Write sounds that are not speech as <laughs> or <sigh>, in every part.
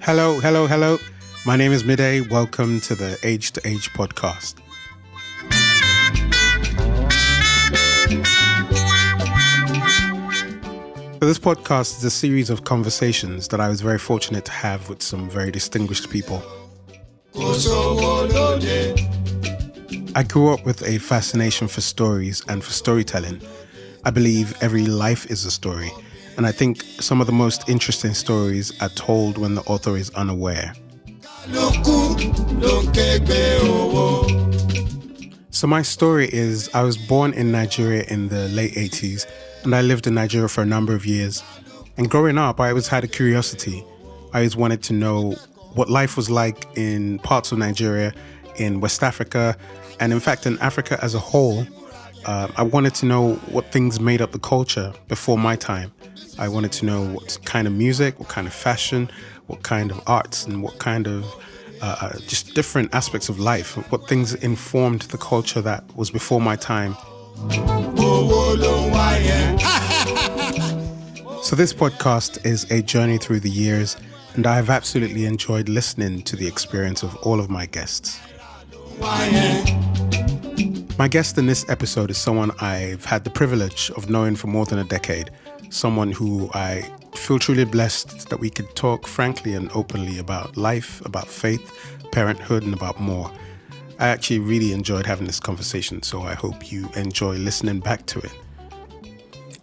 Hello, hello, hello. My name is Mide. Welcome to the Age to Age podcast. So this podcast is a series of conversations that I was very fortunate to have with some very distinguished people. I grew up with a fascination for stories and for storytelling. I believe every life is a story, and I think some of the most interesting stories are told when the author is unaware. So, my story is I was born in Nigeria in the late 80s, and I lived in Nigeria for a number of years. And growing up, I always had a curiosity. I always wanted to know what life was like in parts of Nigeria, in West Africa, and in fact, in Africa as a whole. Uh, I wanted to know what things made up the culture before my time. I wanted to know what kind of music, what kind of fashion, what kind of arts, and what kind of uh, uh, just different aspects of life, what things informed the culture that was before my time. <laughs> so, this podcast is a journey through the years, and I have absolutely enjoyed listening to the experience of all of my guests. My guest in this episode is someone I've had the privilege of knowing for more than a decade, someone who I feel truly blessed that we could talk frankly and openly about life, about faith, parenthood, and about more. I actually really enjoyed having this conversation, so I hope you enjoy listening back to it.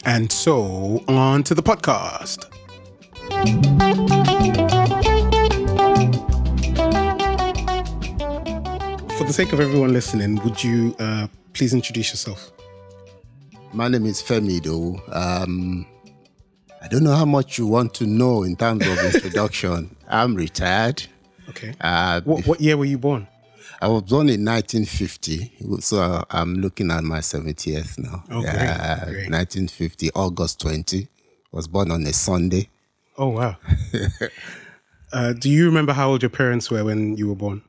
And so, on to the podcast. For the sake of everyone listening, would you uh, please introduce yourself? My name is Femi Idowu. Um, I don't know how much you want to know in terms of introduction. <laughs> I'm retired. Okay. Uh, What, what year were you born? I was born in 1950, so I'm looking at my 70th now. Oh, great, Yeah, great. 1950, August 20. Was born on a Sunday. Oh, wow. <laughs> uh, do you remember how old your parents were when you were born?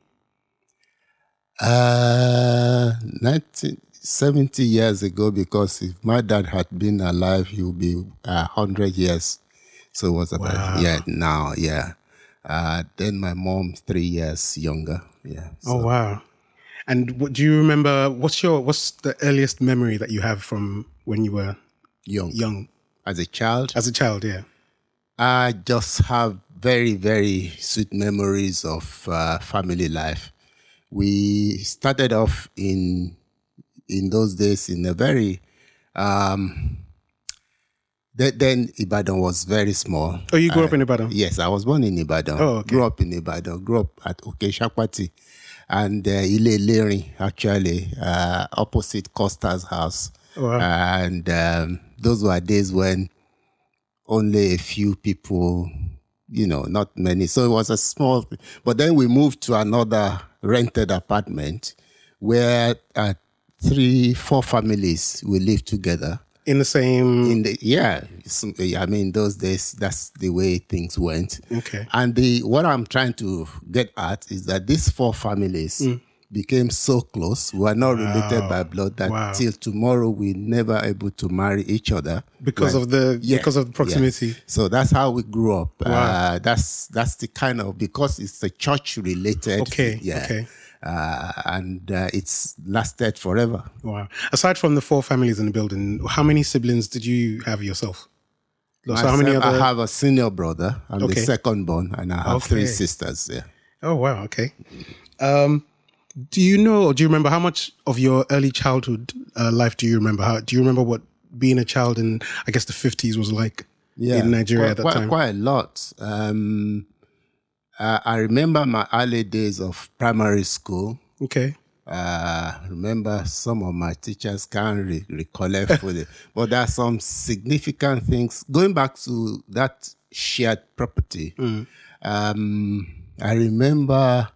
Uh, 19, 70 years ago, because if my dad had been alive, he would be uh, 100 years. So it was about, Wow. yeah, now, yeah. Uh, then my mom, three years younger. Yeah. Oh, wow. And what, do you remember, what's your, what's the earliest memory that you have from when you were young. young? As a child, As a child, yeah. I just have very, very sweet memories of uh, family life. We started off in in those days in a very um, then Ibadan was very small. Oh, you grew up in Ibadan? Yes, I was born in Ibadan. Oh, okay. Grew up in Ibadan. Grew up at Okeshapati and uh, Ile actually, uh, opposite Costa's house. Wow. And um, those were days when only a few people, you know, not many. So it was a small, but then we moved to another rented apartment where uh, three, four families we lived together. In the same, In the yeah, I mean those days that's the way things went. okay. And the what I'm trying to get at is that these four families Mm. became so close. We are not related by blood that Wow. till tomorrow we never able to marry each other Because When- of the, Yeah, because of the proximity. yeah. So that's how we grew up. Wow. Uh, that's that's the kind of because it's a church related. Okay, Yeah. okay. Uh, and uh, it's lasted forever. Wow. Aside from the four families in the building, how many siblings did you have yourself? So how many other? I have a senior brother. I'm Okay. the second born, and I have Okay. three sisters. Yeah. Oh wow, okay. Um, do you know or do you remember how much of your early childhood uh, life do you remember? How do you remember what being a child in I guess the fifties was like in Nigeria quite, at that quite, time? Quite a lot. Um, uh, I remember my early days of primary school. Okay. Uh, remember some of my teachers can't re- recollect <laughs> fully, but there are some significant things going back to that shared property. Mm. Um, I remember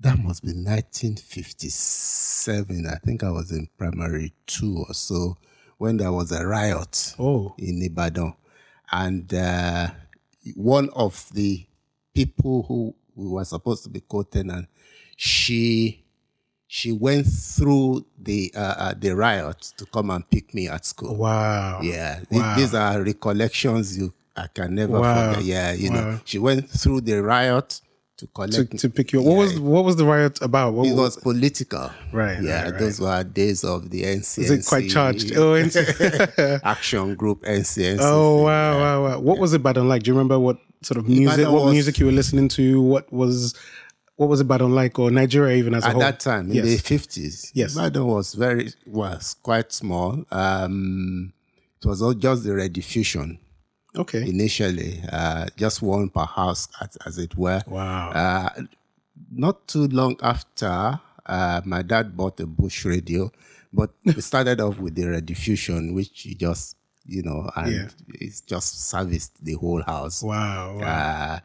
that must be 1957. I think I was in primary two or so when there was a riot Oh. in Ibadan. And uh, one of the people who we were supposed to be co-tenant, she she went through the uh, uh, the riot to come and pick me at school. Wow. Yeah, Wow. these are recollections you I can never Wow. forget. Yeah, you Wow. know, she went through the riot to To, collect. to pick you. up. What was what was the riot about? What it was political. Right, Yeah, right, right. those were days of the NCNC. Is it quite charged? <laughs> Oh, Action Group NCNC. <laughs> oh wow, wow, wow. What was Ibadan like? Do you remember what sort of music? Ibadan What was- music you were listening to? What was what was it Ibadan like, or Nigeria even as a At whole? that time, in Yes. the fifties, Yes. Ibadan was very was quite small. Um, it was all just the rediffusion Okay. initially, uh, just one per house, as, as it were. Wow. Uh, not too long after, uh, my dad bought a Bush radio, but <laughs> we started off with the rediffusion, which he just, you know, and Yeah. it's just serviced the whole house. wow. wow. Uh,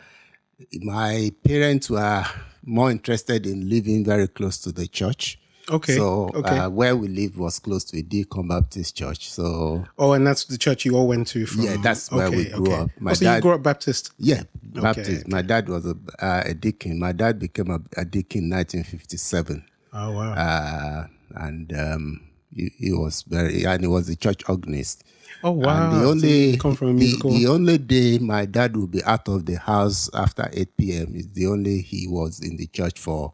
my parents were more interested in living very close to the church. Okay, So okay. Uh, where we lived was close to a Deacon Baptist church. So oh, and that's the church you all went to from. Yeah, that's where we grew up. My oh, so you dad- grew up Baptist. yeah, Baptist. okay. My dad was a, uh, a deacon. My dad became a, a deacon in 1957. Oh wow. Uh, and um, he, he was very, and he was a church organist. oh wow. And the only you come from a the, the only day my dad would be out of the house after 8 p.m. is the only he was in the church for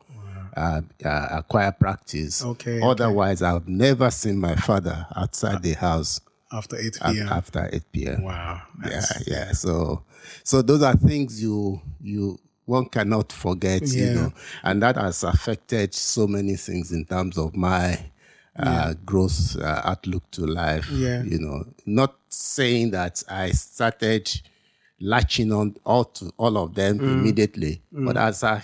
uh, uh, choir practice. Okay, okay. Otherwise, I've never seen my father outside the house after 8 p.m. after 8 p.m. Wow. Yeah, yeah. So, so those are things you you one cannot forget, Yeah. you know, and that has affected so many things in terms of my uh, growth uh, outlook to life. Yeah. you know, not saying that I started latching on all to all of them Mm. immediately, but as I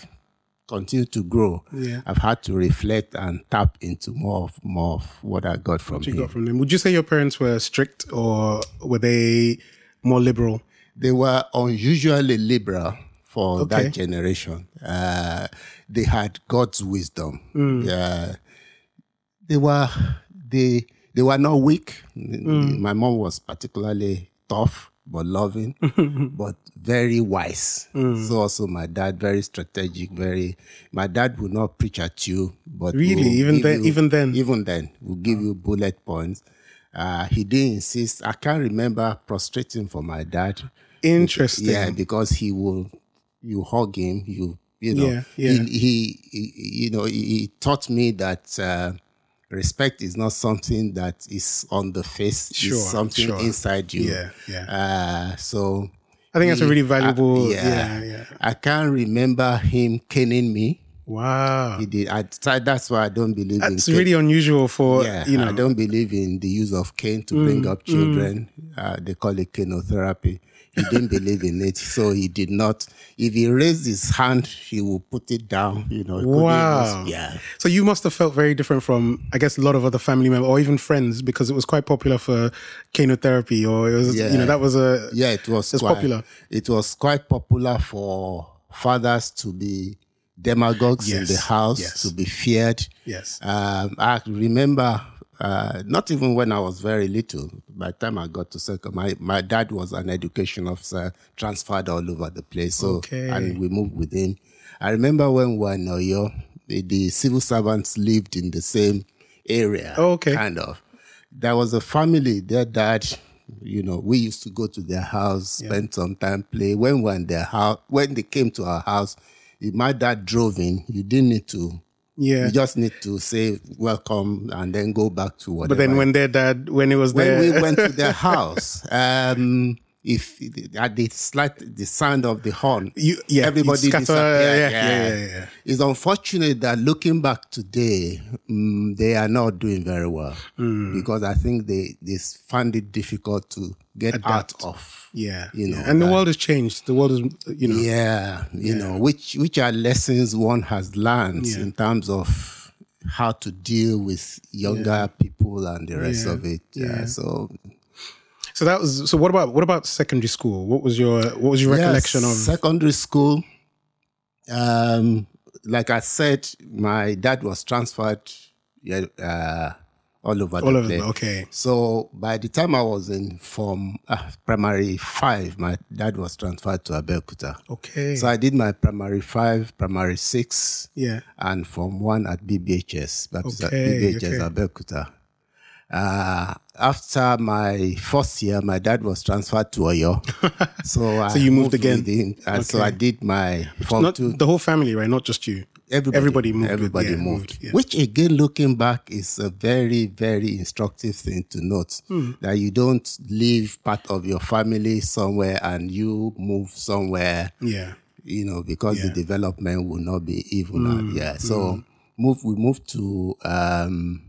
continue to grow, Yeah. I've had to reflect and tap into more of more of what I got from what you him. got from them. Would you say your parents were strict or were they more liberal? they were unusually liberal for Okay. that generation. Uh, they had God's wisdom. Uh, they were they they were not weak. My mom was particularly tough but loving, <laughs> but very wise. So also my dad very strategic. Very my dad would not preach at you, but Really? Even then- you- even then? even then will give you bullet points. Uh, he didn't insist. I can't remember prostrating for my dad. Interesting. Yeah, because he will, you hug him, you, you know, Yeah, yeah. He, he, he- you know, he, he taught me that uh, respect is not something that is on the face, Sure, it's something sure. inside you. Yeah, yeah. Uh, so I think that's a really uh, valuable. yeah. yeah, yeah. I can't remember him caning me. Wow. He did. I, that's why I don't believe in. That's really unusual for yeah, you know. Mm, I don't believe in the use of cane to bring up children. Uh, they call it canotherapy. He didn't believe in it, so he did not. If he raised his hand, he will put it down. You know. Wow. yeah. So you must have felt very different from, I guess, a lot of other family members or even friends because it was quite popular for canotherapy or it was, yeah. you know, that was a Yeah, it was. It's quite, popular. It was quite popular for fathers to be demagogues in the house, yes. to be feared. yes. Um, I remember, uh, not even when I was very little, by the time I got to second, my, my dad was an education officer, transferred all over the place. So, Okay. and we moved with him. I remember when we were in Oyo, the, the civil servants lived in the same area. Oh, okay. Kind of. There was a family, their dad, you know, we used to go to their house, spend some time, play. When we were in their house, when they came to our house, if my dad drove in, you didn't need to Yeah. you just need to say welcome and then go back to whatever. But then when their dad, when it was when there, we went to <laughs> their house, um, if at the slight the sound of the horn, You- yeah, everybody disappeared. yeah, yeah, yeah, yeah. It's unfortunate that looking back today, um, they are not doing very well Hmm. because I think they they find it difficult to get out of. yeah, you know, and the world has changed. The world is, you know, Yeah, you know, which which are lessons one has learned in terms of how to deal with younger people and the rest of it. Yeah. so So that was. So what about what about secondary school? What was your what was your recollection of? secondary school. Um, like I said, my dad was transferred yeah, uh, all over All the over. place. Okay. So by the time I was in form uh, primary five, my dad was transferred to Abeokuta. Okay. So I did my primary five, primary six, yeah. and from one at BBHS, Baptist Okay, BBHS okay. Abeokuta. Uh, after my first year, my dad was transferred to Oyo. <laughs> so I you moved again? with him, and so I did my form Not two. the whole family, right? Not just you. Everybody, everybody moved Everybody yeah, moved. moved, yeah. Which again, looking back, is a very, very instructive thing to note Hmm. that you don't leave part of your family somewhere and you move somewhere Yeah. you know, because the Yeah. Hmm. development will not be even out yeah. So move we moved to um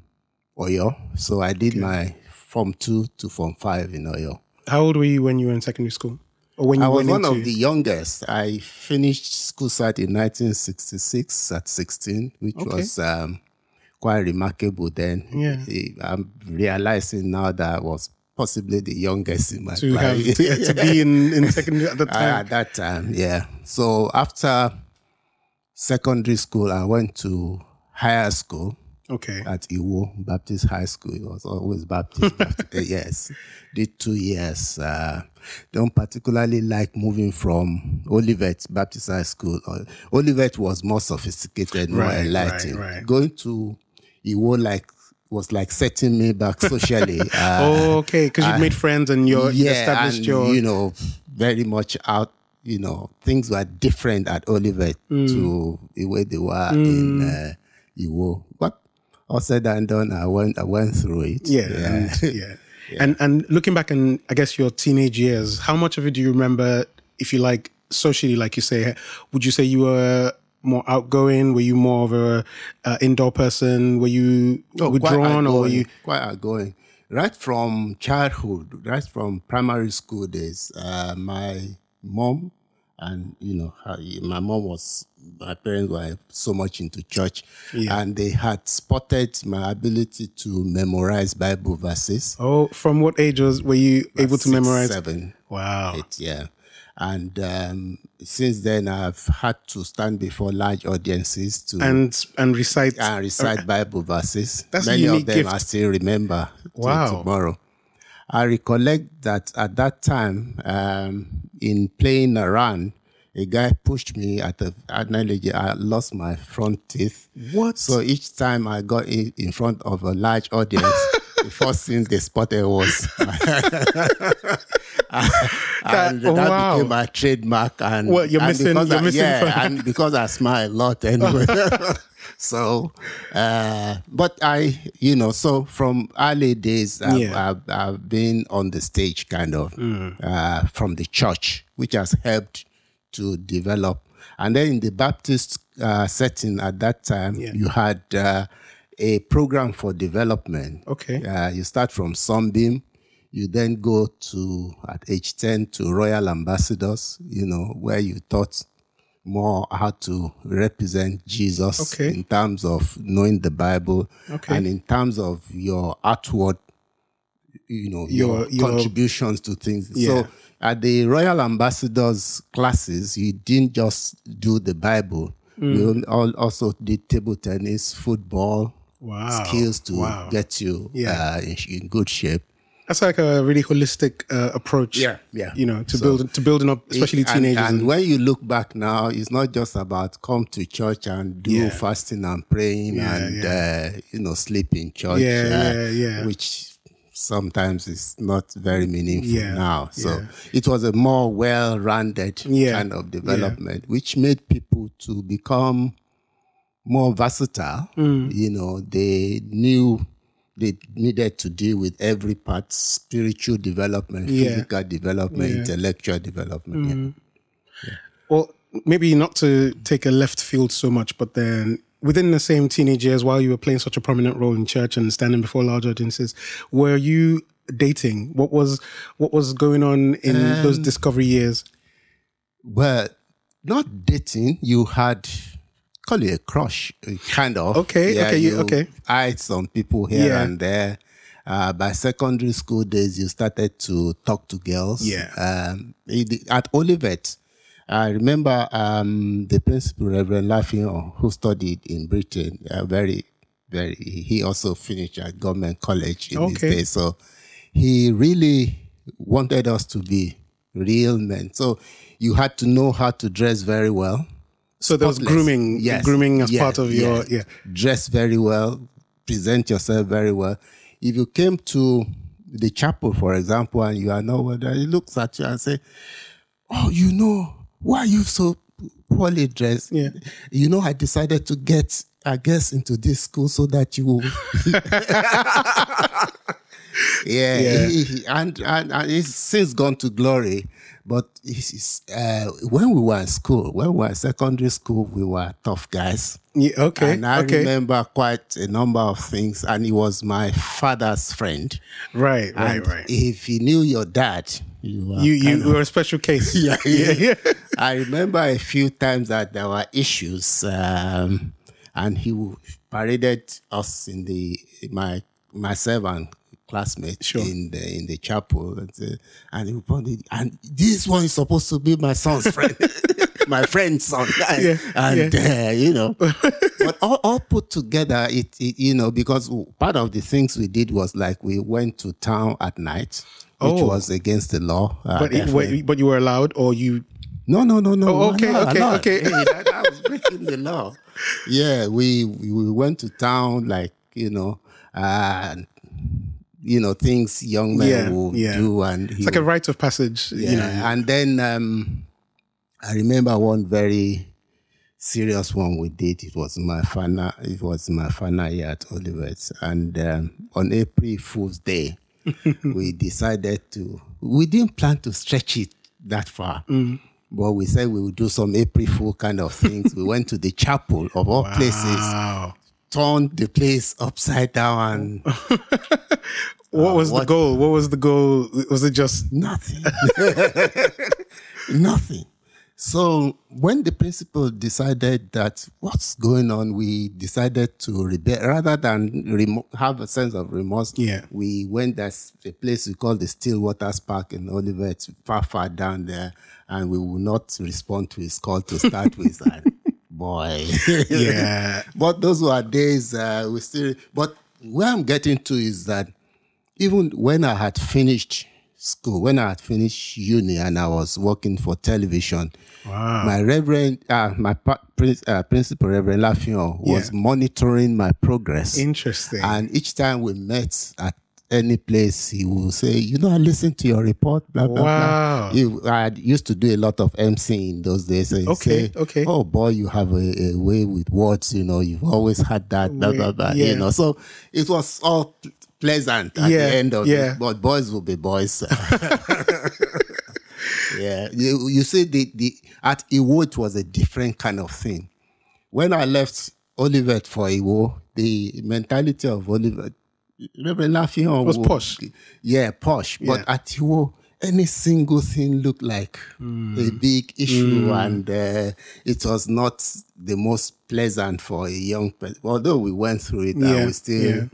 Oyo. So I did my form two to form five in Oyo. How old were you when you were in secondary school? Or when you I was one into of the youngest. I finished school start in 1966 at 16, which was um, quite remarkable then. Yeah. Eh, I'm realizing now that I was possibly the youngest in my to have to, to be in, in secondary at the Uh, <laughs> at that time, yeah. So after secondary school, I went to higher school okay. at Iwo Baptist High School. It was always Baptist. Baptist uh, <laughs> yes, did two years. Uh, don't particularly like moving from Olivet Baptist High School. Uh, Olivet was more sophisticated, more Right, enlightened. right, right. Going to Iwo like was like setting me back socially. <laughs> Uh, oh, okay. Because you made friends and you're, you established and, your. you know, very much out. You know, things were different at Olivet Mm. to the way they were in uh, Iwo. But all said and done, I went. I went through it. yeah. And, <laughs> yeah. And and looking back in, I guess your teenage years, how much of it do you remember? If you like socially, like you say, would you say you were more outgoing? Were you more of a uh, indoor person? Were you Oh, withdrawn, or were you? quite outgoing? Right from childhood, right from primary school days, uh, my mom and you know my mom was my parents were so much into church, and they had spotted my ability to memorize Bible verses. Oh, from what age was were you able to Six, memorize? seven, Wow. eight, yeah. And um, since then, I've had to stand before large audiences to And and recite. and recite Bible verses. That's a Many unique of them gift. I still remember till Wow. tomorrow. I recollect that at that time, um, in playing around, a guy pushed me at the analogy. I lost my front teeth. What? So each time I got in, in front of a large audience, <laughs> the first thing they spotted was and <laughs> oh, that wow. became my trademark. And Well, you're and missing- you're I, missing yeah, from- and because I smile a lot <laughs> anyway. So, uh, but I, you know, so from early days, I've, Yeah. I've, I've been on the stage, kind of, Mm. uh, from the church, which has helped to develop. And then in the Baptist uh, setting at that time, you had uh, a program for development. Okay. Uh, you start from Sunbeam. You then go to, at age 10, to Royal Ambassadors, you know, where you taught more how to represent Jesus Okay. in terms of knowing the Bible Okay. and in terms of your outward, you know, your, Your- your- contributions to things. Yeah. So at the Royal Ambassadors classes, you didn't just do the Bible. Mm. We also did table tennis, football, Wow. skills to Wow. get you Yeah. uh, in, in good shape. That's like a really holistic uh, approach. Yeah, yeah. You know, to So- build to building up, especially And- teenagers. And, when you look back now, it's not just about come to church and do Yeah. fasting and praying Yeah, and Uh, you know sleep in church. Yeah, uh, yeah, yeah. Which sometimes is not very meaningful Yeah, now. So yeah. it was a more well-rounded Yeah, kind of development, which made people to become more versatile. Mm. You know, they knew they needed to deal with every part spiritual development, Yeah. physical development, intellectual development. yeah. well, maybe not to take a left field so much, but then within the same teenage years, while you were playing such a prominent role in church and standing before large audiences, were you dating? What was what was going on in Um, those discovery years? Well, not dating, you had call it a crush, uh, kind of. Okay, okay, you- okay. Eyed some people here Yeah. and there. Uh, by secondary school days, you started to talk to girls. Yeah. Um, at Olivet, I remember um, the principal, Reverend Lafion, who studied in Britain, a very very. He also finished at government college in Okay. his day, so he really wanted us to be real men. So you had to know how to dress very well. So there was grooming, Yes. grooming as Yeah, part of your yeah. Dress very well, present yourself very well. If you came to the chapel, for example, and you are not whether he looks at you and say, "Oh, you know, why are you so poorly dressed?" Yeah. You know, I decided to get, I guess, into this school so that you will. <laughs> <laughs> yeah, Yeah. he- he- and, and and he's since gone to glory. But uh, when we were in school, when we were in secondary school, we were tough guys. yeah okay. And I okay. remember quite a number of things, and he was my father's friend. Right, right, And right. If he knew your dad, you were You you were a special case. <laughs> <laughs> yeah, yeah, yeah. I remember a few times that there were issues, um, and he paraded us in the my myself and classmates Sure. in the in the chapel, and, say- and he would point it- and this one is supposed to be my son's friend. <laughs> My friend's son, Yeah, and Uh, you know, <laughs> but all, all put together, it, it you know because part of the things we did was like we went to town at night, which Oh. was against the law. uh, But it, but you were allowed, or you No, no, no, no. Oh, okay, okay, okay. Hey, that, that was breaking the law. Yeah, we we we went to town like you know, uh, you know things young men Yeah, will yeah. do, and it's like a rite of passage. yeah. You know. And then um, I remember one very serious one we did. It was my final. It was my final year at Olivet, and um, on April Fool's Day, <laughs> we decided to. We didn't plan to stretch it that far. But we said we would do some April Fool kind of things. we went to the chapel of all places, turned the place upside down, <laughs> What was the goal? What was the goal? Was it just Nothing. <laughs> Nothing. So when the principal decided that what's going on, we decided to rebel rather than remo- have a sense of remorse. Yeah. we went there's a place we call the Still Waters Park in Olivet, it's far far down there, and we will not respond to his call to start with. <laughs> And boy, Yeah. <laughs> but those were days uh, we still. But where I'm getting to is that even when I had finished school, when I had finished uni and I was working for television, my reverend, uh, my pa- prin- uh, principal, Reverend Lafion, was Yeah. monitoring my progress. interesting? And each time we met at any place, he will say, "You know, I listened to your report." Blah blah Wow. blah. He, I used to do a lot of MC in those days. He'd Okay, say, okay. Oh boy, you have a, a way with words. You know, you've always had that. Blah blah blah. Yeah. You know, so it was all pleasant at Yeah, the end of yeah. it. But boys will be boys. <laughs> yeah, you, you see, the the at Iwo it was a different kind of thing. When I left Olivet for Iwo, the mentality of Olivet, Reverend Lafion Was would- posh. Yeah, posh. But at Iwo, any single thing looked like Hmm. a big issue, and uh, it was not the most pleasant for a young person. Although we went through it, Yeah, and we still yeah.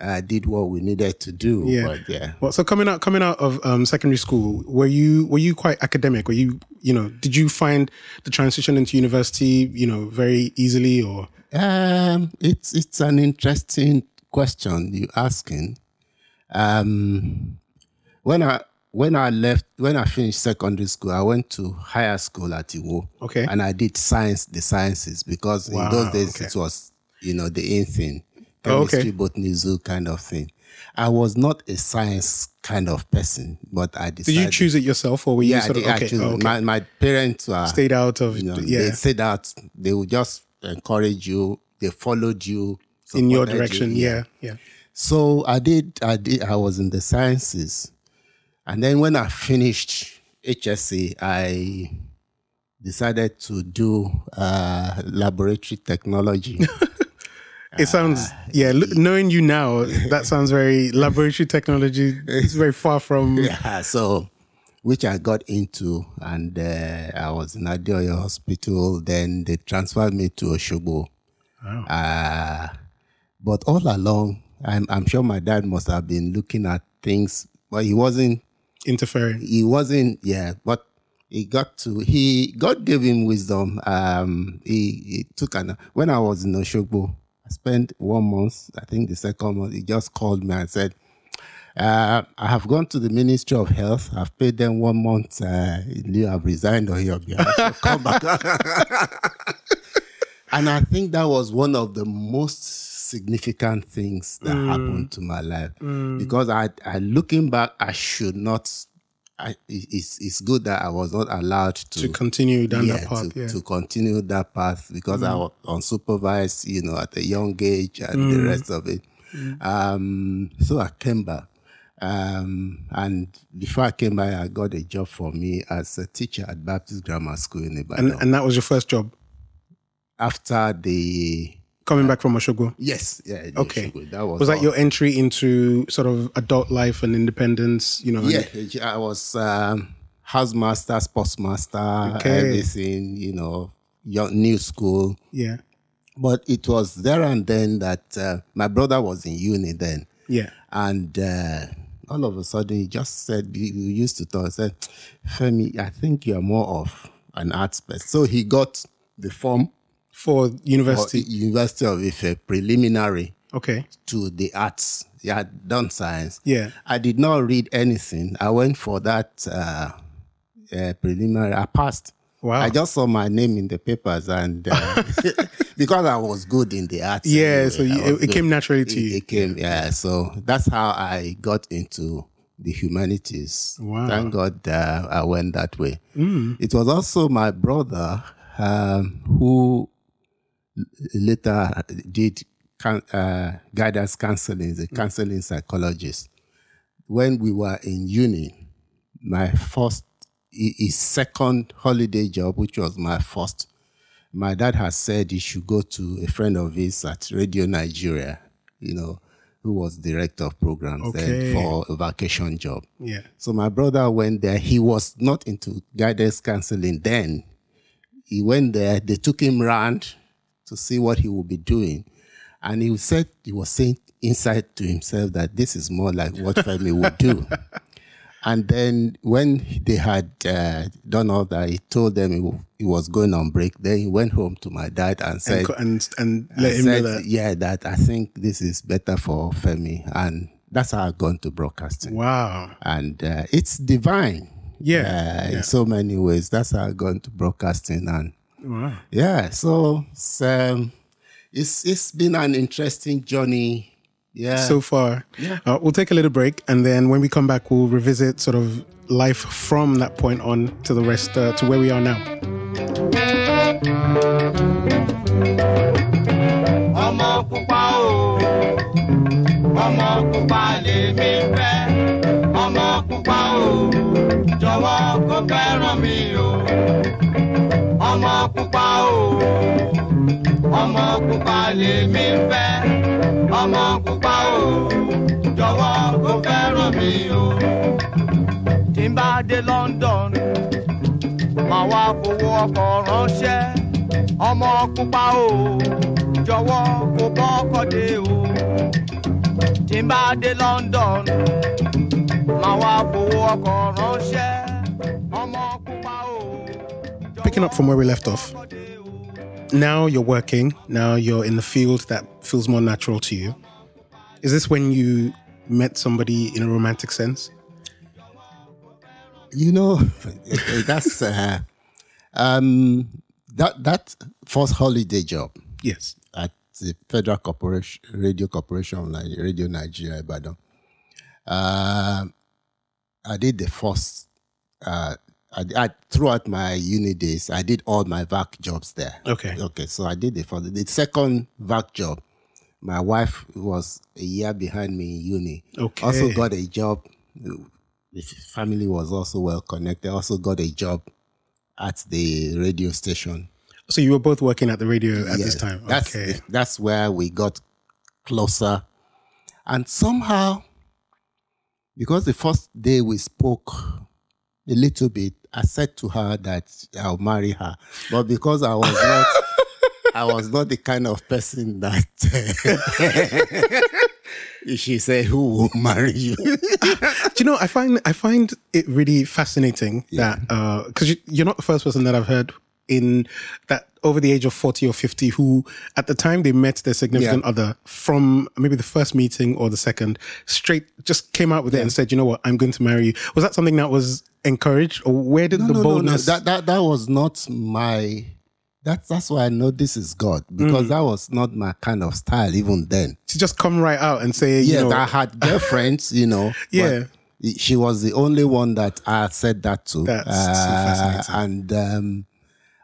Uh, did what we needed to do. Yeah. But yeah. Well, so coming out coming out of um, secondary school, were you were you quite academic? Were you you know did you find the transition into university you know very easily or Um, it's it's an interesting question you asking. Um, when I when I left when I finished secondary school, I went to higher school at Iwo. Okay. and I did science, the sciences, because in those days okay. it was you know the in thing, Oh, okay. chemistry, botany, zoo kind of thing. I was not a science kind of person, but I did decided. you choose it yourself or were you Yeah, sort of okay, actually, oh, okay. my my parents stayed out of you know, yeah they said that they would just encourage you. They followed you in your supported you, direction? Yeah, yeah. So I did. I did. I was in the sciences, and then when I finished HSC, I decided to do uh, laboratory technology. <laughs> It sounds yeah. Look, knowing you now, that sounds very <laughs> laboratory technology. It's very far from <laughs> yeah. So, which I got into, and uh, I was in Adeoyo Hospital. Then they transferred me to Oshogbo. Wow. Uh, but all along, I'm, I'm sure my dad must have been looking at things, but he wasn't interfering. he wasn't yeah but he got to he god gave him wisdom um he, he took an when i was in oshogbo I spent one month. I think the second month, he just called me and said, uh, I have gone to the Ministry of Health. I've paid them one month. Uh, you have resigned on your behalf. So come back. <laughs> and I think that was one of the most significant things that Mm. happened to my life because I, I, looking back, I should not. I, it's it's good that I was not allowed to To continue down yeah, that path. to, yeah. to continue that path because I was unsupervised, you know, at a young age and the rest of it. Um, so I came back. Um, and before I came back, I got a job for me as a teacher at Baptist Grammar School in Ibadan. and and that was your first job After the coming back from Oshogbo. yes, yeah, Okay. Oshogbo, that was Was that all. your entry into sort of adult life and independence? You know, and- Yeah, I was um, housemaster, sportsmaster, Okay. everything. You know, young, new school. yeah, But it was there and then that uh, my brother was in uni then, yeah. and uh, all of a sudden he just said we we used to talk. Said, Femi, I think you're more of an arts person. So he got the form For for university. University of Ife preliminary okay. to the arts. Had done science. Yeah. I did not read anything. I went for that uh, uh, preliminary. I passed. Wow. I just saw my name in the papers, and uh, <laughs> <laughs> because I was good in the arts. Yeah, so you- it- good. came naturally to It- you. It came, yeah. So that's how I got into the humanities. Wow. Mm. Thank God uh, I went that way. It was also my brother um, who later did can, uh, guidance counseling, the counseling psychologist. When we were in uni, my first, his second holiday job, which was my first, my dad has said he should go to a friend of his at Radio Nigeria, you know, who was director of programs Okay. then for a vacation job. Yeah. So my brother went there. He was not into guidance counseling then. He went there. They took him round to see what he would be doing. And he said, he was saying inside to himself that this is more like what Femi would do. <laughs> And then when they had uh, done all that, he told them he, wa- he was going on break. Then he went home to my dad and said, And, and and let I him know that. yeah, that I think this is better for Femi. And that's how I got into broadcasting Wow. and uh, it's divine. Yeah, uh, yeah. in so many ways. That's how I got into broadcasting, and Wow. yeah, so it's um, it's it's been an interesting journey. Yeah, So far, uh, we'll take a little break, and then when we come back, we'll revisit sort of life from that point on to the rest uh, to where we are now. ọmọ pupa o. Ọmọ pupa fẹ́. Ọmọ pupa o. Jọ̀wọ́ kó fẹ́ràn mi o ọmọ pupa o. Ọmọ pupa lèmi fẹ́. Ọmọ pupa o. Jọ̀wọ́ kó fẹ́ràn mi o. Tí n bá dé London máa wá fowó ọkọ̀ ránṣẹ́. Ọmọ pupa o. Jọ̀wọ́ kó bọ́kọ̀ dé o. Tí n bá dé London máa wá fowó ọkọ̀ ránṣẹ́. Picking up from where we left off, jọ̀wọ́ dé o. now you're working, now you're in the field that feels more natural to you. Is this when you met somebody in a romantic sense? you know, <laughs> that's uh, um, that that first holiday job Yes. at the Federal Corporation Radio Corporation of Nigeria, Radio Nigeria, Ibadan. Um, I did the first. Uh, I, I, throughout my uni days, I did all my VAC jobs there. Okay. Okay, so I did the first. The second VAC job, my wife was a year behind me in uni. Okay. Also got a job. The family was also well connected. Also got a job at the radio station. So you were both working at the radio at this time. That's okay. that's where we got closer, and somehow, because the first day we spoke a little bit, I said to her that I'll marry her, but because I was not, I was not the kind of person that. <laughs> she said, "Who will marry you?" <laughs> Do you know? I find I find it really fascinating that uh, because you, you're not the first person that I've heard in that over the age of 40 or 50 who at the time they met their significant Yeah. other from maybe the first meeting or the second straight just came out with it and said you know what i'm going to marry you was that something that was encouraged or where did No, the no, no, no. That, that, that was not my. That's that's why I know this is God because Mm. that was not my kind of style even then. to just come right out and say you Yeah, know I had girlfriends, you know. <laughs> Yeah. She was the only one that I said that to. That's so fascinating. And um,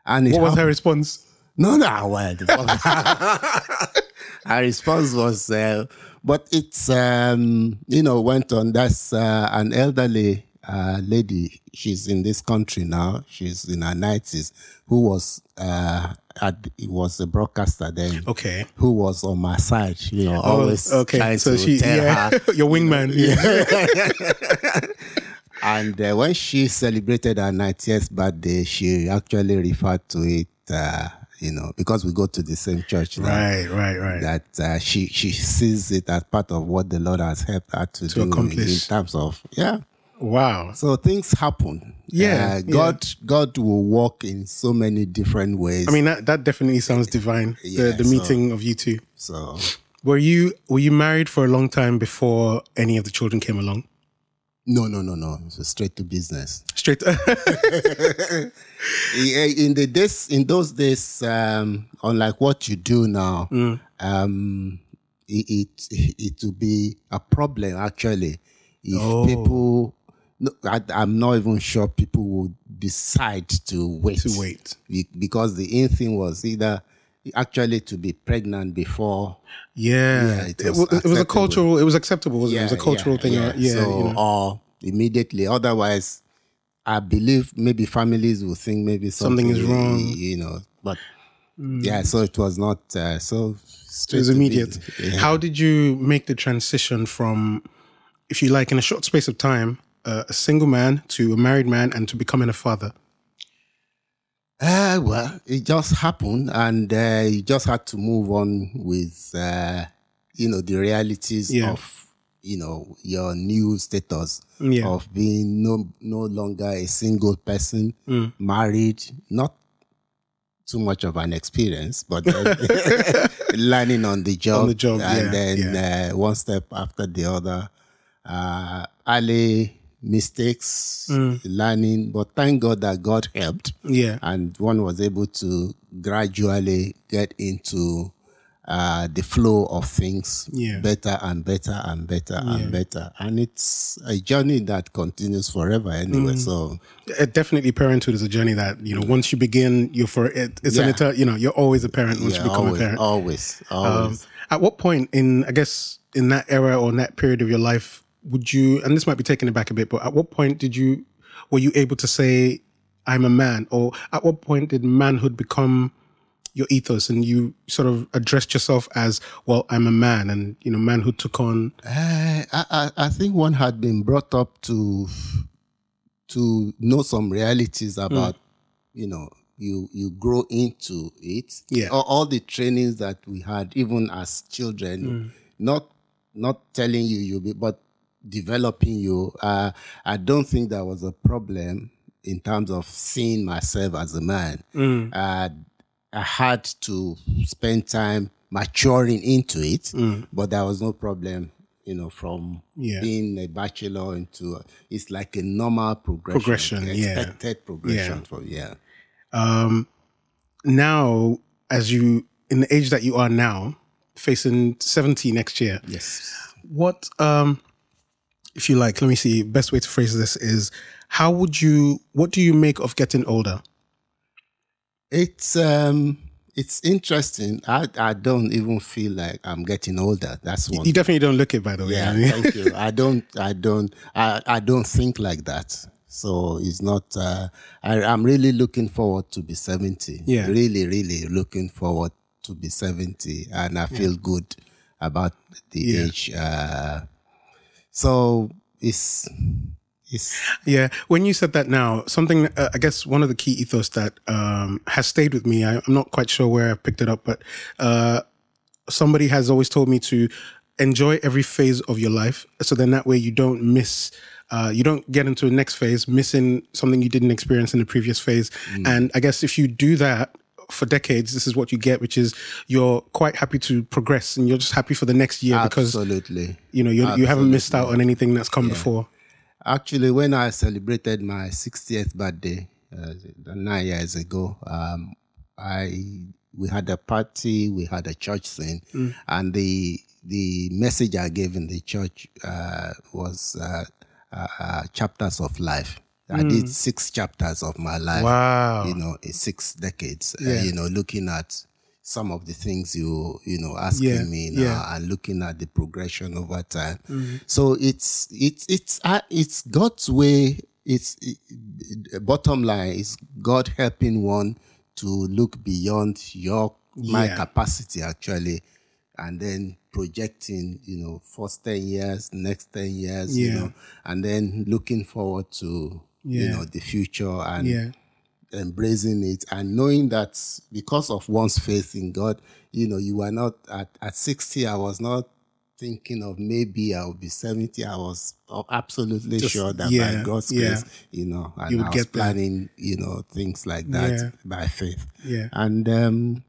and what was her response No, no, well, <laughs> her response was, uh, but it's, um, you know, went on. That's uh, an elderly uh, lady. She's in this country now. She's in her 90s, who was, uh, at, was a broadcaster then. okay Who was on my side, you know, always Oh, okay trying so to she tell yeah her <laughs> your wingman yeah. <laughs> And uh, when she celebrated her 90th birthday, she actually referred to it, uh, you know, because we go to the same church now. right right right That uh, she she sees it as part of what the Lord has helped her to, do in- accomplish. in terms of yeah. wow So things happen. Yeah, Uh, God God will work in so many different ways. i mean that, that definitely sounds divine Yeah, the, the so- meeting of you two so were you were you married for a long time before any of the children came along no no no no. So straight to business. straight Yeah, <laughs> in the days in those days um unlike what you do now Mm. um it, it it will be a problem actually if Oh. people no, I, i'm not even sure people would decide to wait to wait Be- because the in thing was either actually to be pregnant before yeah, Yeah, it it, was was, it was a cultural it was acceptable wasn't it? it was a cultural thing yeah, uh, yeah, so you know. or immediately otherwise i believe maybe families will think maybe something, Something is wrong. Mm. you know but yeah so it was not uh, so it was immediate. <laughs> Yeah. how did you make the transition from if you like in a short space of time uh, a single man to a married man and to becoming a father Uh, well, it just happened, and uh, you just had to move on with, uh, you know, the realities Yeah. of, you know, your new status Yeah. of being no no longer a single person, Mm. married, not too much of an experience, but then <laughs> <laughs> learning on the job, On the job, and yeah, then Uh, one step after the other. Uh, early mistakes, Mm. learning, but thank God that God helped yeah and one was able to gradually get into uh, the flow of things Yeah. better and better and better and better. And it's a journey that continues forever anyway. Mm. So, Uh, definitely parenthood is a journey that you know once you begin you're for it it's an Yeah. etern- you know you're always a parent once yeah, you become always, a parent always, um, always. at what point in i guess in that era or in that period of your life would you and this might be taking it back a bit but at what point did you were you able to say i'm a man or at what point did manhood become your ethos and you sort of addressed yourself as well i'm a man and you know manhood took on Uh, I, I, think one had been brought up to to know some realities Hmm. about, you know, you you grow into it. Yeah. All, all the trainings that we had, even as children, Hmm. not not telling you you be, but developing you. Uh, I don't think there was a problem in terms of seeing myself as a man. Hmm. Uh, I had to spend time maturing into it, but there was no problem, you know, from Yeah. being a bachelor into it's like a normal progression, Progression, yeah. expected progression Yeah. for yeah. um now as you in the age that you are now facing 70 next year Yes. what um if you like let me see best way to phrase this is how would you what do you make of getting older It's um it's interesting. I I don't even feel like I'm getting older. That's one. you definitely don't look it by the way yeah, I <laughs> mean. thank you. I don't I don't I, I don't think like that. So it's not uh I, I'm really looking forward to be 70. Yeah. Really, really looking forward to be 70 and I feel good about the Yeah. age. Uh so it's it's Yeah, when you said that now, something uh, I guess one of the key ethos that um, has stayed with me. I, I'm not quite sure where I picked it up, but uh, somebody has always told me to enjoy every phase of your life. So then that way you don't miss. Uh, you don't get into the next phase missing something you didn't experience in the previous phase. And I guess if you do that for decades, this is what you get, which is you're quite happy to progress and you're just happy for the next year because Absolutely. you know you you haven't missed out on anything that's come before. Actually, when I celebrated my 60th birthday uh, nine years ago, um, I we had a party, we had a church thing, and the the message I gave in the church uh, was uh, uh, uh, chapters of life. I did six chapters of my life. Wow. You know, in six decades. Uh, you know, looking at some of the things you you know asking Yeah, me now yeah. and looking at the progression over time. So it's it's it's uh, it's God's way. It's it, bottom line is God helping one to look beyond your my Yeah. capacity actually, and then projecting you know first ten years, next ten years, you know, and then looking forward to you know the future and Yeah. embracing it and knowing that because of one's faith in God, you know, you were not at, at 60, I was not thinking of maybe I will be 70. I was absolutely Just- sure that yeah, by God's yeah. grace, you know, and You would I was planning, you know, things like that Yeah. by faith. Yeah. And um,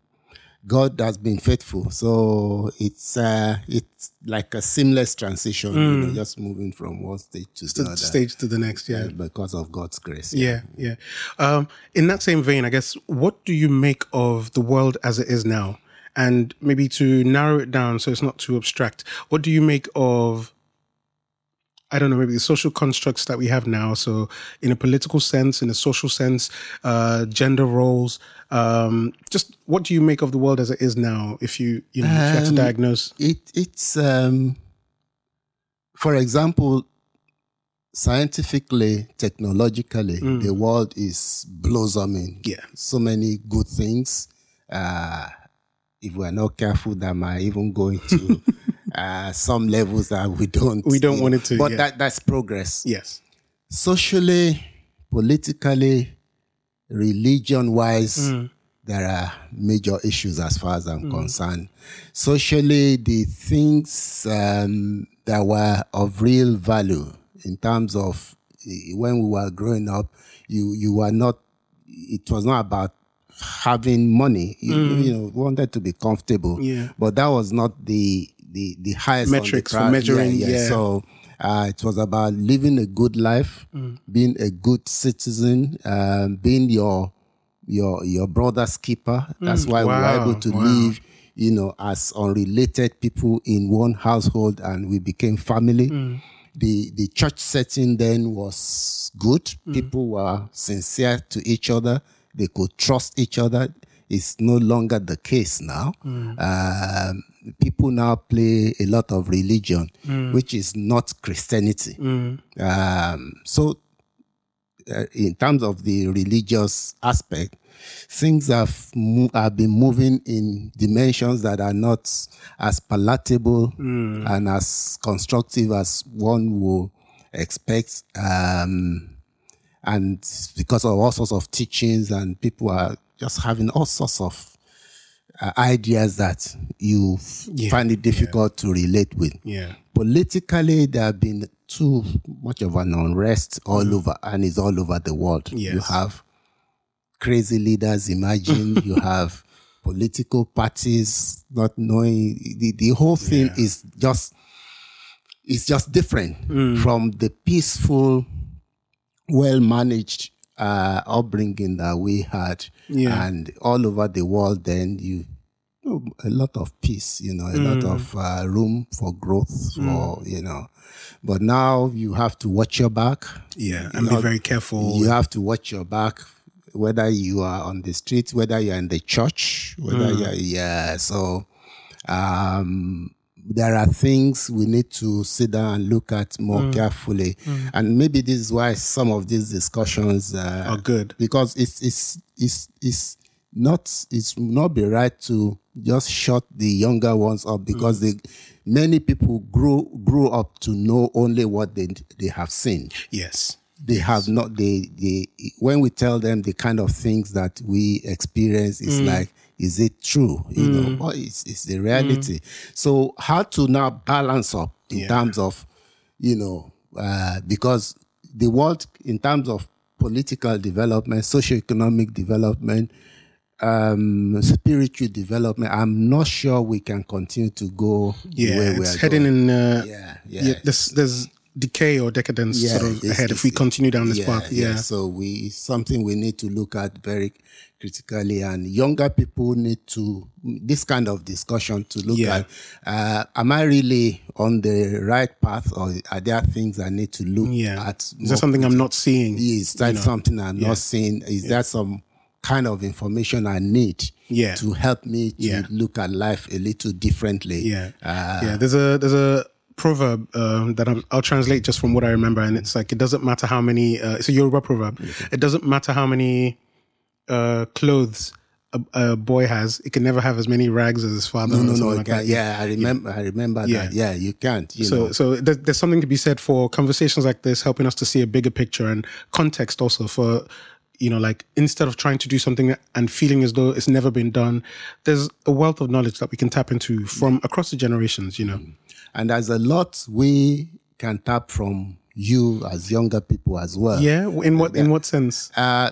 God has been faithful. So it's uh, it's like a seamless transition, you know, just moving from one stage to the The other. stage to the next, yeah. because of God's grace. Yeah, yeah. Um, in that same vein, I guess, what do you make of the world as it is now? And maybe to narrow it down so it's not too abstract, what do you make of, I don't know, maybe the social constructs that we have now? So, in a political sense, in a social sense, uh, gender roles, um, just what do you make of the world as it is now? If you, you know, if you had to Um, diagnose, it it's um for example scientifically technologically the world is blossoming Mm. Yeah. so many good things uh if we're not careful that might even go into <laughs> uh some levels that we don't We don't want it to, but yeah. that that's progress yes, socially, politically, religion wise, there are major issues as far as I'm concerned. Socially, the things um, that were of real value in terms of eh, when we were growing up, you you were not. It was not about having money. You, you know, wanted to be comfortable. Yeah. But that was not the the the highest Metrics for measuring, Yeah, yeah. yeah. So uh, it was about living a good life, being a good citizen, um, being your your your brother's keeper. That's why we Wow, were able to wow. live, you know, as unrelated people in one household, and we became family. The the church setting then was good. People were sincere to each other. They could trust each other. It's no longer the case now. Um, people now play a lot of religion, which is not Christianity. Um, so, uh, in terms of the religious aspect, things have mo- have been moving in dimensions that are not as palatable and as constructive as one would expect. Um, and because of all sorts of teachings, and people are just having all sorts of uh, ideas that you Yeah, find it difficult to relate with. Yeah, politically there have been too much of an unrest all over and it's all over the world. You Mm. Have crazy leaders emerging. <laughs> You have political parties not knowing the, the whole thing Yeah. is just it's just different Mm. from the peaceful well managed uh, upbringing that we had Yeah. and all over the world then you know, a lot of peace you know a Mm. lot of uh, room for growth for you know but now you have to watch your back yeah, and be know, very careful. you have to watch your back whether you are on the street whether you're in the church whether Mm. you're yeah so um there are things we need to sit down and look at more Mm. carefully and maybe this is why some of these discussions uh, Are good. because it's it's it's it's not it's not be right to just shut the younger ones up because they many people grew grew up to know only what they they have seen Yes. they have not they they when we tell them the kind of things that we experience it's Mm. like is it true you know or it's, it's the reality so how to now balance up in Yeah. terms of you know uh, because the world in terms of political development socioeconomic development um spiritual development i'm not sure we can continue to go the Yeah, way we it's are heading going. in. Uh, Yeah, yeah. yeah. There's there's decay or decadence Yeah, sort of ahead if we continue down this yeah, path. Yeah. So we something we need to look at very critically, and younger people need to this kind of discussion to look Yeah. at. Uh, am I really on the right path, or are there things I need to look Yeah. at? Is there something I'm not seeing? Is that something I'm Yeah. not seeing? Is that some kind of information I need Yeah. to help me to Yeah. look at life a little differently? Yeah, Uh, yeah. There's a there's a proverb um, that I'll, I'll translate just from what I remember, and it's like it doesn't matter how many. Uh, it's a Yoruba proverb. It doesn't matter how many uh, clothes a, a boy has; it can never have as many rags as his father. no, no, no. like that. yeah, I remember. I remember Yeah. that. Yeah, you can't. You So, know. so there, there's something to be said for conversations like this, helping us to see a bigger picture and context also for, you know, like instead of trying to do something and feeling as though it's never been done, there's a wealth of knowledge that we can tap into from across the generations, you know. And there's a lot we can tap from you as younger people as well. Yeah. In what, in what sense? Uh,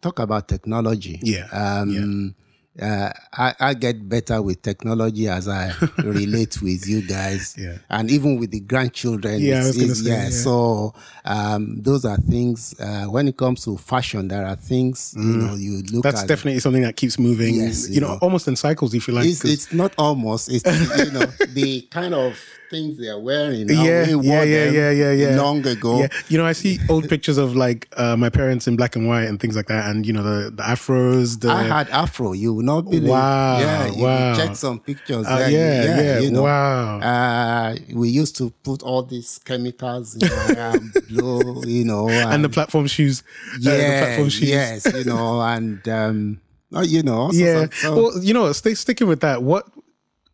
talk about technology. Yeah, Um, Uh, I, I get better with technology as I <laughs> relate with you guys, Yeah. and even with the grandchildren. Yeah, it's- it's- say, yeah. yeah. So um, those are things. Uh, when it comes to fashion, there are things you know you look Mm. That's at. definitely something that keeps moving, Yes, you, you know, know. almost in cycles, if you like. it's, it's not almost. It's you know <laughs> the kind of things they are wearing. Yeah, we yeah, yeah, yeah, yeah, yeah. Long ago. Yeah, you know, I see old pictures of like uh, my parents in black and white and things like that, and you know the the afros. The I had afro. You will not believe. Wow, Yeah, you wow. check some pictures. Uh, there. yeah, yeah, You know, wow. Uh, we used to put all these chemicals in arm, <laughs> blow, you know, and the platform shoes. uh, the yeah, platform shoes. yes, you know, and um, oh, you know, yeah. some- so- well, you know, stay sticking with that. What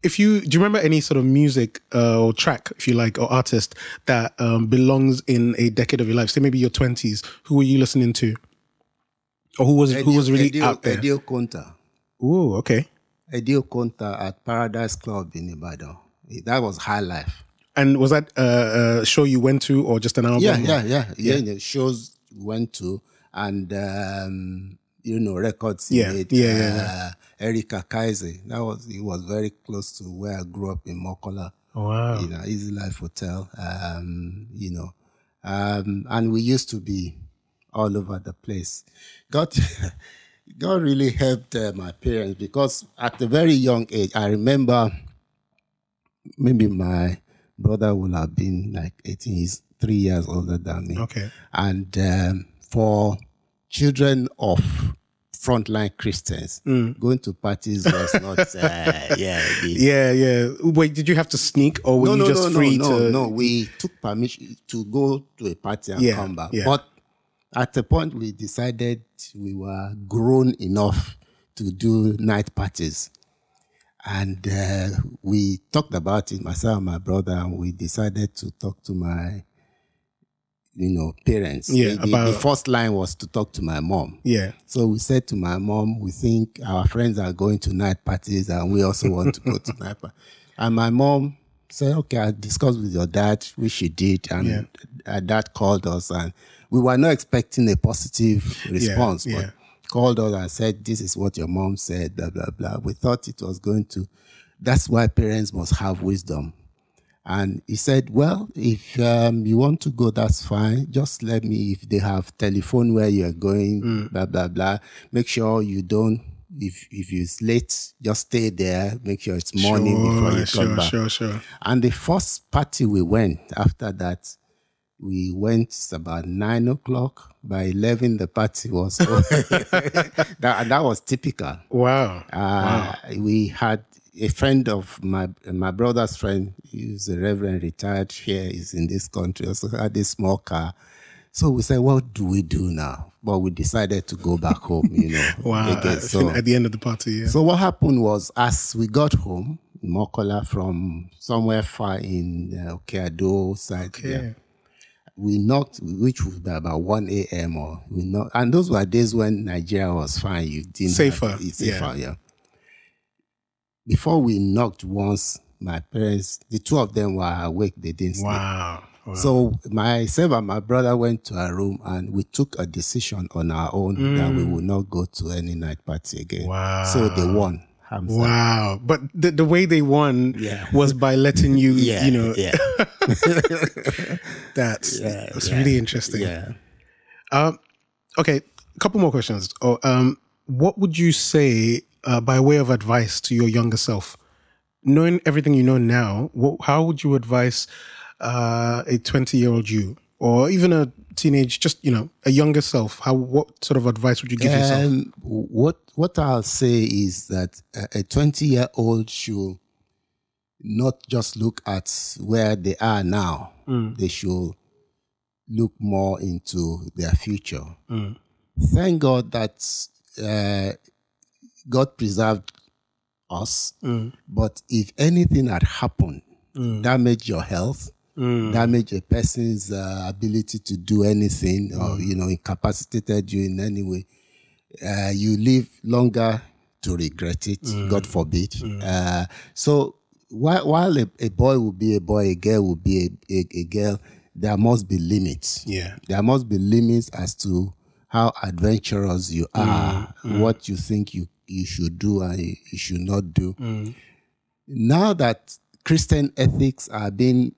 if you do? You remember any sort of music uh, or track, if you like, or artist that um, belongs in a decade of your life? Say maybe your twenties. Who were you listening to, or who was who was really Edio, out there? Eddie Okonta, Ooh, okay. Eddie Okonta at Paradise Club in Ibadan. That was high life. And was that uh, a show you went to, or just an album? Yeah, yeah, yeah, yeah. The shows went to and um, you know records Yeah, made. yeah, yeah, uh, Erika Kaiser. That was he was very close to where I grew up in Mokola. Wow. You know, Easy Life Hotel. Um, you know, um, and we used to be all over the place. God, <laughs> God really helped uh, my parents because at a very young age, I remember maybe my brother would have been like 18, he's three years older than me. Okay. And um, for children of frontline Christians, going to parties was not, uh, <laughs> yeah. the- Yeah, yeah. Wait, did you have to sneak, or were no, you no, just no, free no, to? no, no. We took permission to go to a party and Yeah, come back. yeah. But at the point we decided we were grown enough to do night parties. And uh, we talked about it, myself and my brother, and we decided to talk to my, you know, parents. Yeah, The- about- the first line was to talk to my mom. Yeah. So we said to my mom, we think our friends are going to night parties and we also want to go to <laughs> night parties. And my mom said, okay, I discussed with your dad, which she did. And Yeah. our dad called us and we were not expecting a positive response, yeah. but called us and said, this is what your mom said, blah, blah, blah. We thought it was going to, that's why parents must have wisdom. And he said, well, if um, you want to go, that's fine. Just let me, if they have telephone where you're going, Mm. blah, blah, blah. Make sure you don't, if, if it's late, just stay there. Make sure it's morning before you sure, come back. Sure, sure. And the first party we went after that, we went about nine o'clock. By 11, the party was <laughs> over. <laughs> that, that was typical. Wow. Uh, We had a friend of my my brother's friend. He's a reverend, retired here. He's in this country. Also had a small car. So we said, what do we do now? But we decided to go back home. You know. <laughs> Wow. again. So, at the end of the party, yeah. so what happened was, as we got home, Mokola from somewhere far in uh, Okeado side, Okay. yeah, we knocked, which was about 1 a.m. or we knocked. And those were days when Nigeria was fine. You didn't Safer, Have, it's safer, yeah. Before we knocked once, my parents, the two of them were awake. They didn't sleep. Wow. Wow. So myself and my brother went to a room and we took a decision on our own that we would not go to any night party again. Wow. So they won. Wow. But the, the way they won Yeah. was by letting you, <laughs> Yeah, you know, yeah, <laughs> that's, <laughs> Yeah, that's yeah, really interesting. yeah. Um, okay, a couple more questions. Oh, um, what would you say uh, by way of advice to your younger self, knowing everything you know now? What, how would you advise uh, a twenty-year-old you, or even a teenage, just you know, a younger self? How what sort of advice would you give yourself? Um, what what I'll say is that a- a 20 year old should not just look at where they are now. They should look more into their future. Thank God that uh, God preserved us. Mm. But if anything had happened, mm. damage your health, mm. damage a person's uh, ability to do anything, or you know, incapacitated you in any way, uh, you live longer to regret it. God forbid. Uh, so while while a, a boy will be a boy, a girl will be a, a, a girl, there must be limits. Yeah. There must be limits as to how adventurous you are, what you think you, you should do and you should not do. Now that Christian ethics are being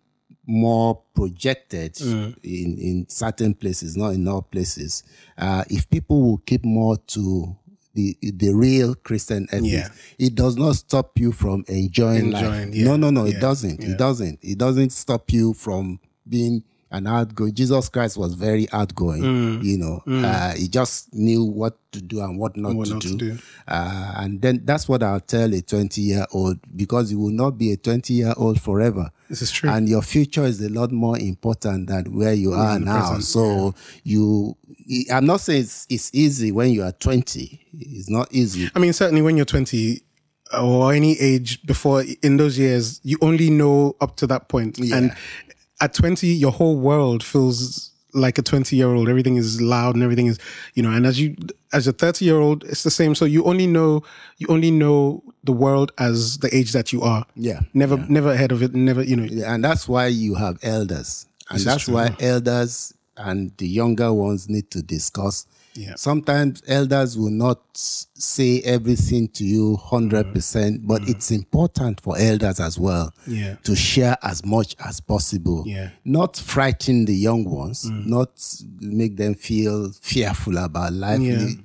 more projected in, in certain places, not in all places, uh, if people will keep more to the the real Christian ethics, Yeah. it does not stop you from enjoying, life. Yeah, No, no, no, yeah, it doesn't. It doesn't. It doesn't stop you from being an outgoing. Jesus Christ was very outgoing. Mm. You know, uh, he just knew what to do and what not, What to, not to do. do. Uh, and then that's what I'll tell a 20 year old because you will not be a 20 year old forever. This is true. And your future is a lot more important than where you are now. present, so you, I'm not saying it's, it's easy when you are 20. It's not easy. I mean, certainly when you're 20 or any age before in those years, you only know up to that point. And at 20, your whole world feels like a 20 year old. Everything is loud and everything is, you know, and as you, as a 30 year old, it's the same. So you only know, you only know the world as the age that you are. Yeah. Never, never ahead of it. Never, you know. Yeah, and that's why you have elders. And that's why elders and the younger ones need to discuss. Yeah. Sometimes elders will not say everything to you 100%, but it's important for elders as well Mm. Yeah. to share as much as possible. Yeah. Mm. Not frighten the young ones, not make them feel fearful about life. The-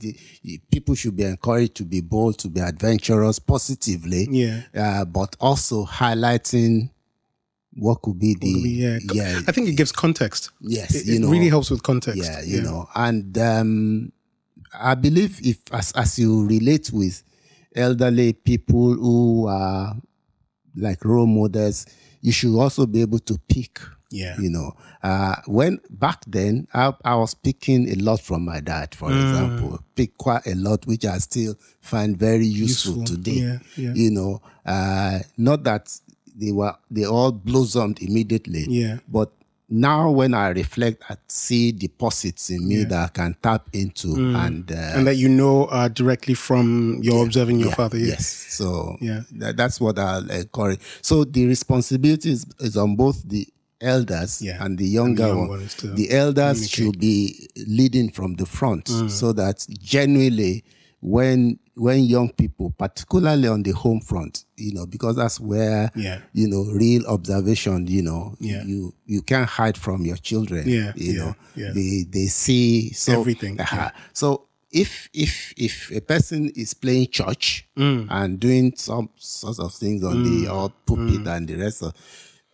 the- people should be encouraged to be bold, to be adventurous positively Yeah. uh, but also highlighting what could be the Yeah. yeah I think it gives context. yes It, you it know really helps with context. yeah you know and um, I believe if as as you relate with elderly people who are like role models, you should also be able to pick. Yeah. You know, uh, when back then I, I was picking a lot from my dad, for Mm. example, pick quite a lot, which I still find very useful, Useful. today. Yeah, yeah. You know, uh, not that they were they all blossomed immediately. Yeah. But now when I reflect, I see deposits in me that I can tap into and uh, Mm. And that you know uh, directly from your observing your yeah, father. Yeah. Yes. So Yeah. that, that's what I'll encourage. So the responsibility is, is on both the elders Yeah. and the younger young one. ones The elders should be leading from the front Mm. so that genuinely when when young people, particularly on the home front, you know, because that's where Yeah. you know real observation, you know, Yeah. you you can't hide from your children. Yeah, You yeah, know, yeah. they they see so Everything, uh-huh. So if if if a person is playing church Mm. and doing some sorts of things on the or pulpit and the rest of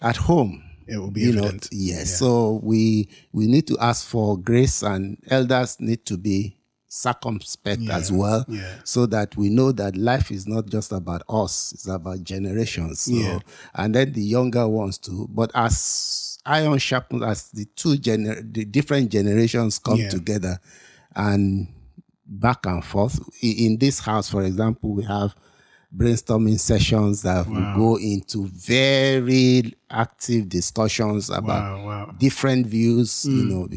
at home, It will be you evident. know, yes. So we we need to ask for grace, and elders need to be circumspect as well, yeah. so that we know that life is not just about us; it's about generations. So, Yeah. and then the younger ones too. But as iron sharpens, as the two gener- the different generations come Yeah. together, and back and forth. In this house, for example, we have brainstorming sessions that we go into very active discussions about Wow, wow. different views. You mm. know,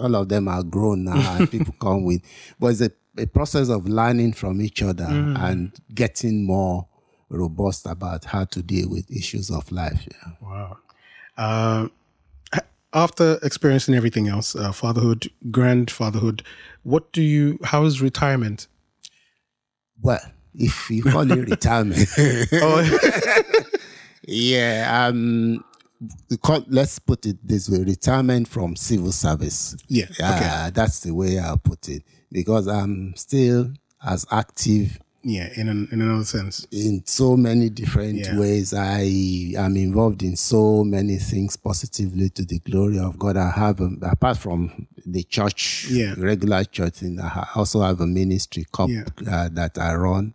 all of them are grown now, and <laughs> people come with. But it's a, a process of learning from each other and getting more robust about how to deal with issues of life. Yeah. Wow. Uh, <clears throat> after experiencing everything else, uh, fatherhood, grandfatherhood, what do you? How is retirement? Well, if you call it <laughs> retirement, Oh, <laughs> yeah. Um, let's put it this way: retirement from civil service. Yeah, Yeah, that's the way I'll put it because I'm still as active yeah. In an, in another sense, in so many different Yeah. ways. I am involved in so many things positively to the glory of God. I have, a, apart from the church, Yeah. regular church thing, I also have a ministry cup, Yeah. uh, that I run.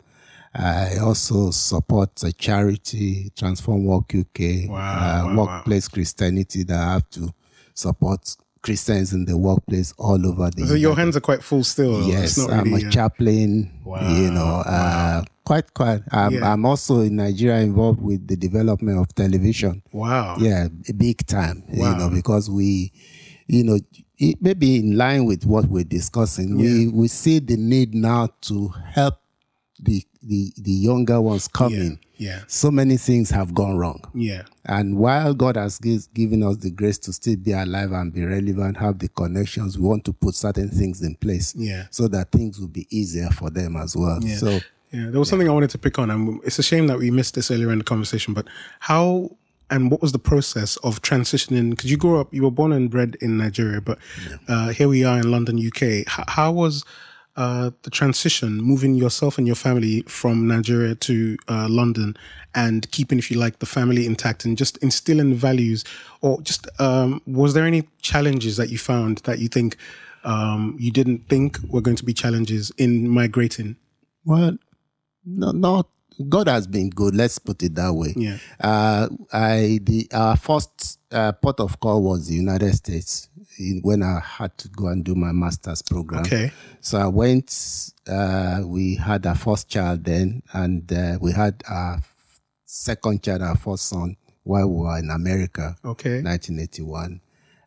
I also support a charity, Transform Work UK, Wow, uh, wow, wow. workplace Christianity that I have to support Christians in the workplace all over the so your hands are quite full still. Yes, I'm really, a uh, chaplain. You know, uh, quite, quite. I'm, Yeah. I'm also in Nigeria involved with the development of television. Wow. Yeah, big time. Wow. You know, because we, you know, it may be in line with what we're discussing. We we see the need now to help the the the younger ones coming. Yeah. So many things have gone wrong. Yeah. And while God has gives, given us the grace to still be alive and be relevant, have the connections, we want to put certain things in place Yeah. so that things will be easier for them as well. Yeah. So, Yeah, there was something I wanted to pick on, and it's a shame that we missed this earlier in the conversation. But how and what was the process of transitioning? Because you grew up, you were born and bred in Nigeria, but uh, here we are in London, UK. H- how was uh, the transition, moving yourself and your family from Nigeria to uh, London, and keeping, if you like, the family intact, and just instilling values, or just um, was there any challenges that you found that you think um, you didn't think were going to be challenges in migrating? well, no, not God has been good. Let's put it that way. Yeah. Uh, I the our first uh, port of call was the United States when I had to go and do my master's program. Okay. So I went. Uh, we had our first child then, and uh, we had our second child, our first son, while we were in America. Okay. 1981.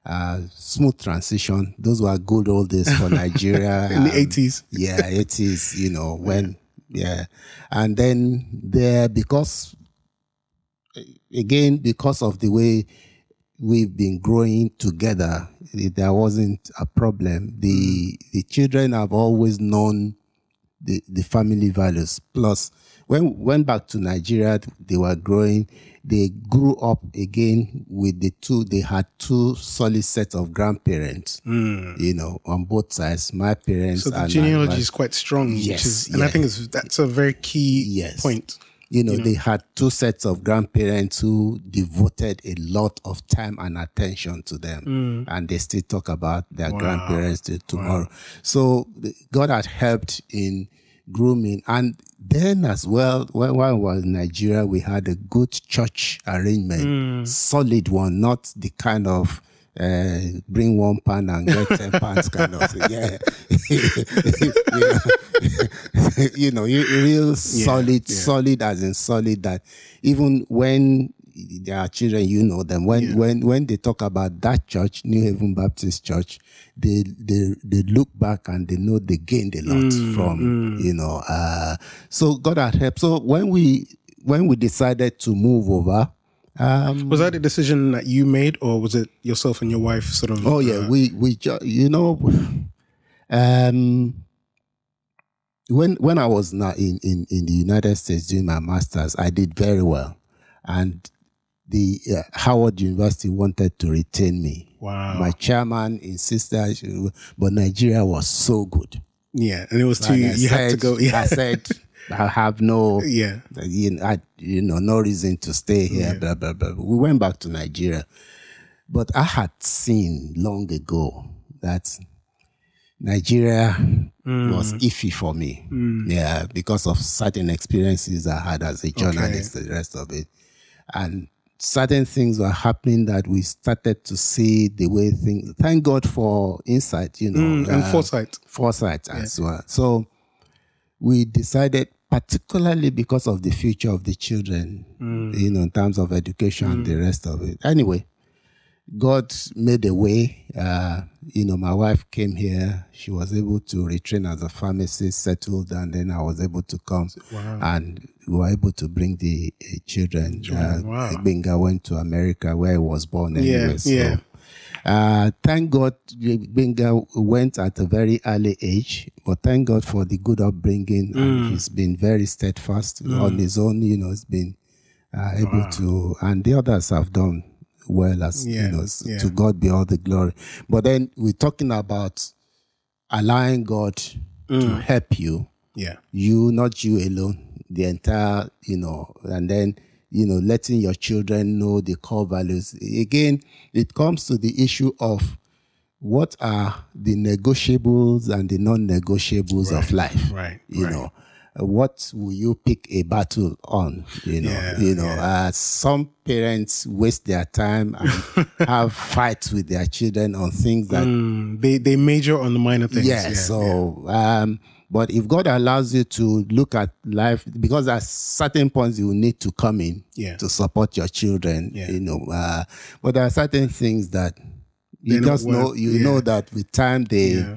Uh, smooth transition. Those were good old days for <laughs> Nigeria. In the Um, 80s. yeah, 80s, you know, <laughs> when, yeah. And then there, because, again, because of the way we've been growing together, there wasn't a problem. The, mm. the children have always known the, the family values. Plus, when went back to Nigeria, they were growing. They grew up again with the two. They had two solid sets of grandparents. Mm. You know, on both sides. My parents. So the genealogy my- is quite strong, which Yes, is, and I think it's, that's a very key Yes. point. You know, they had two sets of grandparents who devoted a lot of time and attention to them. And they still talk about their grandparents till tomorrow. So God had helped in grooming. And then as well, when, when I was in Nigeria, we had a good church arrangement, solid one, not the kind of uh, bring one pound and get ten <laughs> pounds kind of thing. Yeah, <laughs> you know, <laughs> <laughs> you know, you- real solid, solid as in solid. That even when there are children, you know them. When when when they talk about that church, New Haven Baptist Church, they they they look back and they know they gained a lot from you know. Uh, so God had helped. So when we when we decided to move over. Um, Was that a decision that you made, or was it yourself and your wife sort of? Oh yeah, we we ju- you know, um, when when I was now in in in the United States doing my masters, I did very well, and the uh, Howard University wanted to retain me. Wow. My chairman insisted, but Nigeria was so good. yeah, and it was too. You had to go. Yeah, I said, I have no, yeah, you know, I, you know, no reason to stay here, blah, blah, blah. We went back to Nigeria. But I had seen long ago that Nigeria was iffy for me. Yeah, because of certain experiences I had as a journalist, the rest of it. And certain things were happening that we started to see the way things, thank God for insight, you know. Mm, and uh, foresight. foresight as well. So we decided particularly because of the future of the children, you know, in terms of education and the rest of it. Anyway, God made a way. Uh, you know, my wife came here. She was able to retrain as a pharmacist, settled, and then I was able to come. And we were able to bring the uh, children. Uh, wow. Benga went to America where he was born anyway. Yeah, so, yeah. uh, thank God Benga went at a very early age, but thank God for the good upbringing. Mm. And he's been very steadfast on his own, you know, he's been uh, able to, and the others have done well as, Yeah, you know, yeah. to God be all the glory. But then we're talking about allowing God Mm. to help you Yeah. you, not you alone, the entire, you know, and then, you know, letting your children know the core values. Again, it comes to the issue of what are the negotiables and the non-negotiables of life. right, You right. know, what will you pick a battle on? You know, Yeah, you know, uh, some parents waste their time and <laughs> have fights with their children on things that Mm, they they major on the minor things. yeah, so um but if god allows you to look at life because at certain points you need to come in Yeah. to support your children Yeah. you know uh but there are certain things that you They just know work, you yeah. know that with time they Yeah.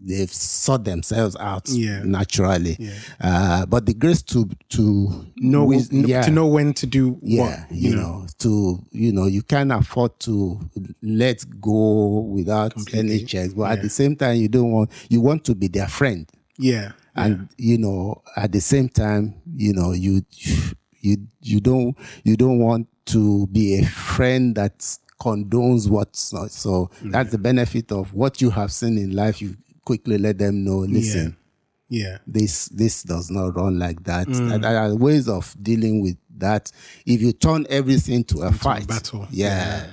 They've sort themselves out Yeah. naturally. Uh but the grace to to know kn- yeah. to know when to do yeah what. you, know, to you know you can't afford to let go without any checks but at the same time you don't want you want to be their friend. Yeah. and you know at the same time you know you you you don't you don't want to be a friend that condones what's not. So that's the benefit of what you have seen in life. You quickly let them know listen Yeah. this this does not run like that. Mm. There are ways of dealing with that. If you turn everything to a fight, battle. yeah,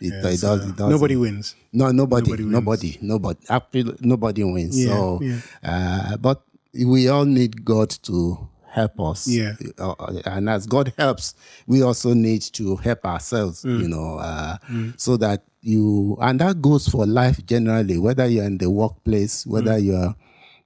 It, it does. It does. Nobody wins. No, nobody, Nobody nobody, wins. nobody, Absolutely nobody wins. Yeah, so, yeah. Uh, but we all need God to help us. Yeah. Uh, and as God helps, we also need to help ourselves, Mm. you know, uh, so that you, and that goes for life generally, whether you're in the workplace, Mm. whether you're,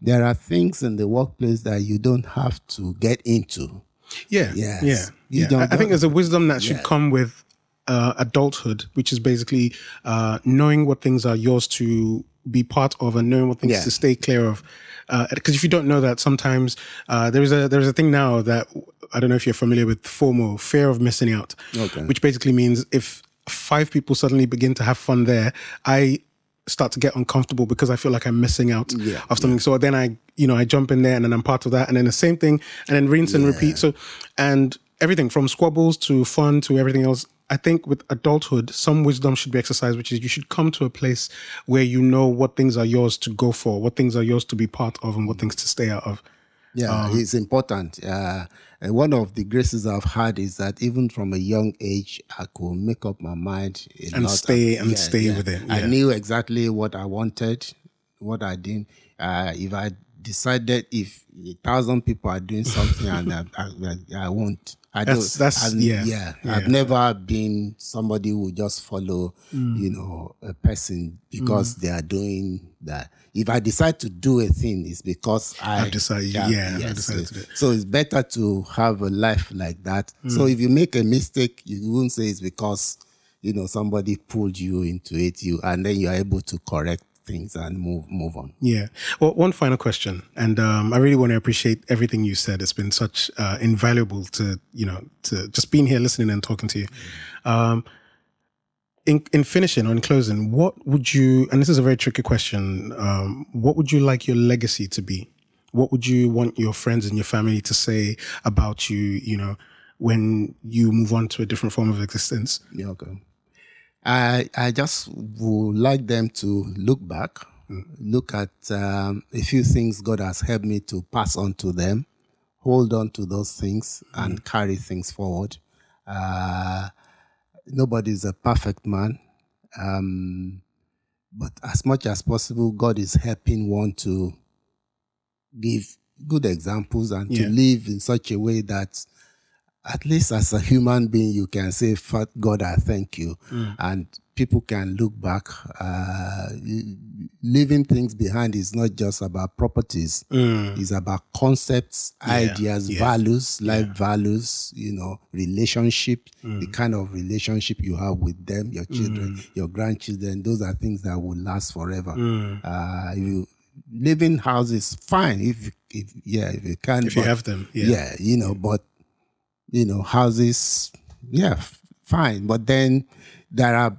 there are things in the workplace that you don't have to get into. Yeah. Yes. Yeah. You yeah. don't- I, I think there's a wisdom that should Yeah. come with uh, adulthood, which is basically uh, knowing what things are yours to be part of and knowing what things Yeah. to stay clear of. Because if you don't know that, sometimes uh, there's a there's a thing now that I don't know if you're familiar with FOMO, fear of missing out, Okay. which basically means if five people suddenly begin to have fun there, I start to get uncomfortable because I feel like I'm missing out Yeah, of something. So then I, you know, I jump in there and then I'm part of that, and then the same thing, and then rinse and repeat. So, and everything from squabbles to fun to everything else. I think with adulthood, some wisdom should be exercised, which is you should come to a place where you know what things are yours to go for, what things are yours to be part of, and what things to stay out of. Yeah, Um, it's important. Uh, one of the graces I've had is that even from a young age, I could make up my mind And lot. stay- and stay with it, I knew exactly what I wanted, what I didn't. Uh, if I decided if a thousand people are doing something and I, I, I won't. I That's- don't. that's- yeah, yeah. yeah. I've never been somebody who just follow, Mm. you know, a person because they are doing that. If I decide to do a thing, it's because I I've decided- yeah, I've decided to do it. so it's better to have a life like that. So if you make a mistake, you won't say it's because you know somebody pulled you into it, you and then you are able to correct things and move move on. Yeah. Well, one final question, and um, I really want to appreciate everything you said. It's been such uh, invaluable to you know to just being here, listening, and talking to you. Um, in in finishing or in closing, what would you? And this is a very tricky question. Um, what would you like your legacy to be? What would you want your friends and your family to say about you? You know, when you move on to a different form of existence. Yeah, okay. I I just would like them to look back, look at um, a few things God has helped me to pass on to them, hold on to those things and carry things forward. Uh, nobody's a perfect man, um, but as much as possible, God is helping one to give good examples and Yeah. to live in such a way that at least as a human being, you can say, "Fuck God, I thank you," and people can look back. Uh, leaving things behind is not just about properties. It's about concepts, ideas, Mm. yeah. values, life values, you know, relationship, the Mm. kind of relationship you have with them, your children, your grandchildren. Those are things that will last forever. Mm. Uh, you living houses, fine. If, if, yeah, if you can. If you have them, yeah. yeah, you know, but you know, houses, yeah, fine. But then there are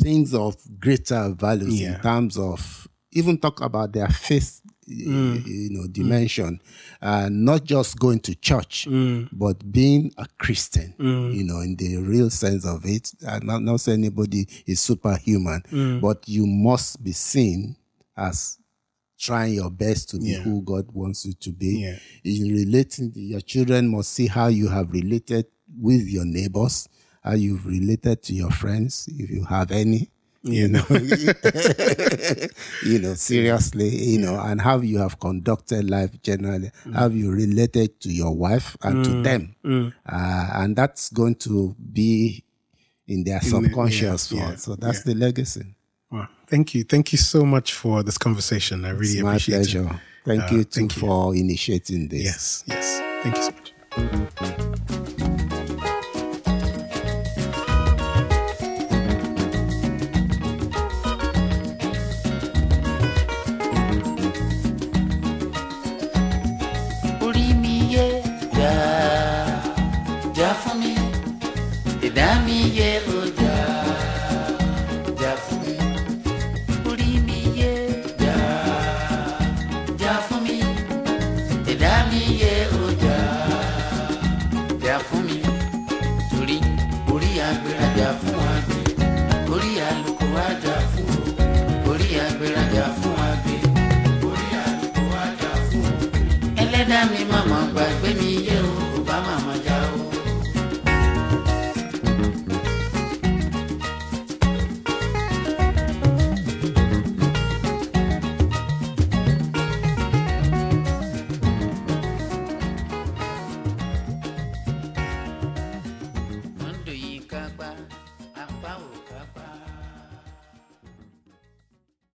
things of greater values Yeah. in terms of even talk about their faith, Mm. you know, dimension, uh, not just going to church, Mm. but being a Christian, you know, in the real sense of it. I'm not, not saying anybody is superhuman, Mm. but you must be seen as trying your best to be Yeah. who God wants you to be. Yeah. In relating, your children must see how you have related with your neighbors, how you've related to your friends, if you have any. You know, <laughs> you know, seriously, you know, and how you have conducted life generally, how you related to your wife and to them, uh, and that's going to be in their subconscious. yeah, yeah, so that's yeah. the legacy. Wow. Thank you. Thank you so much for this conversation. I really It's my appreciate pleasure. it. Thank Uh, you too thank you. for initiating this. Yes, yes. Thank you so much.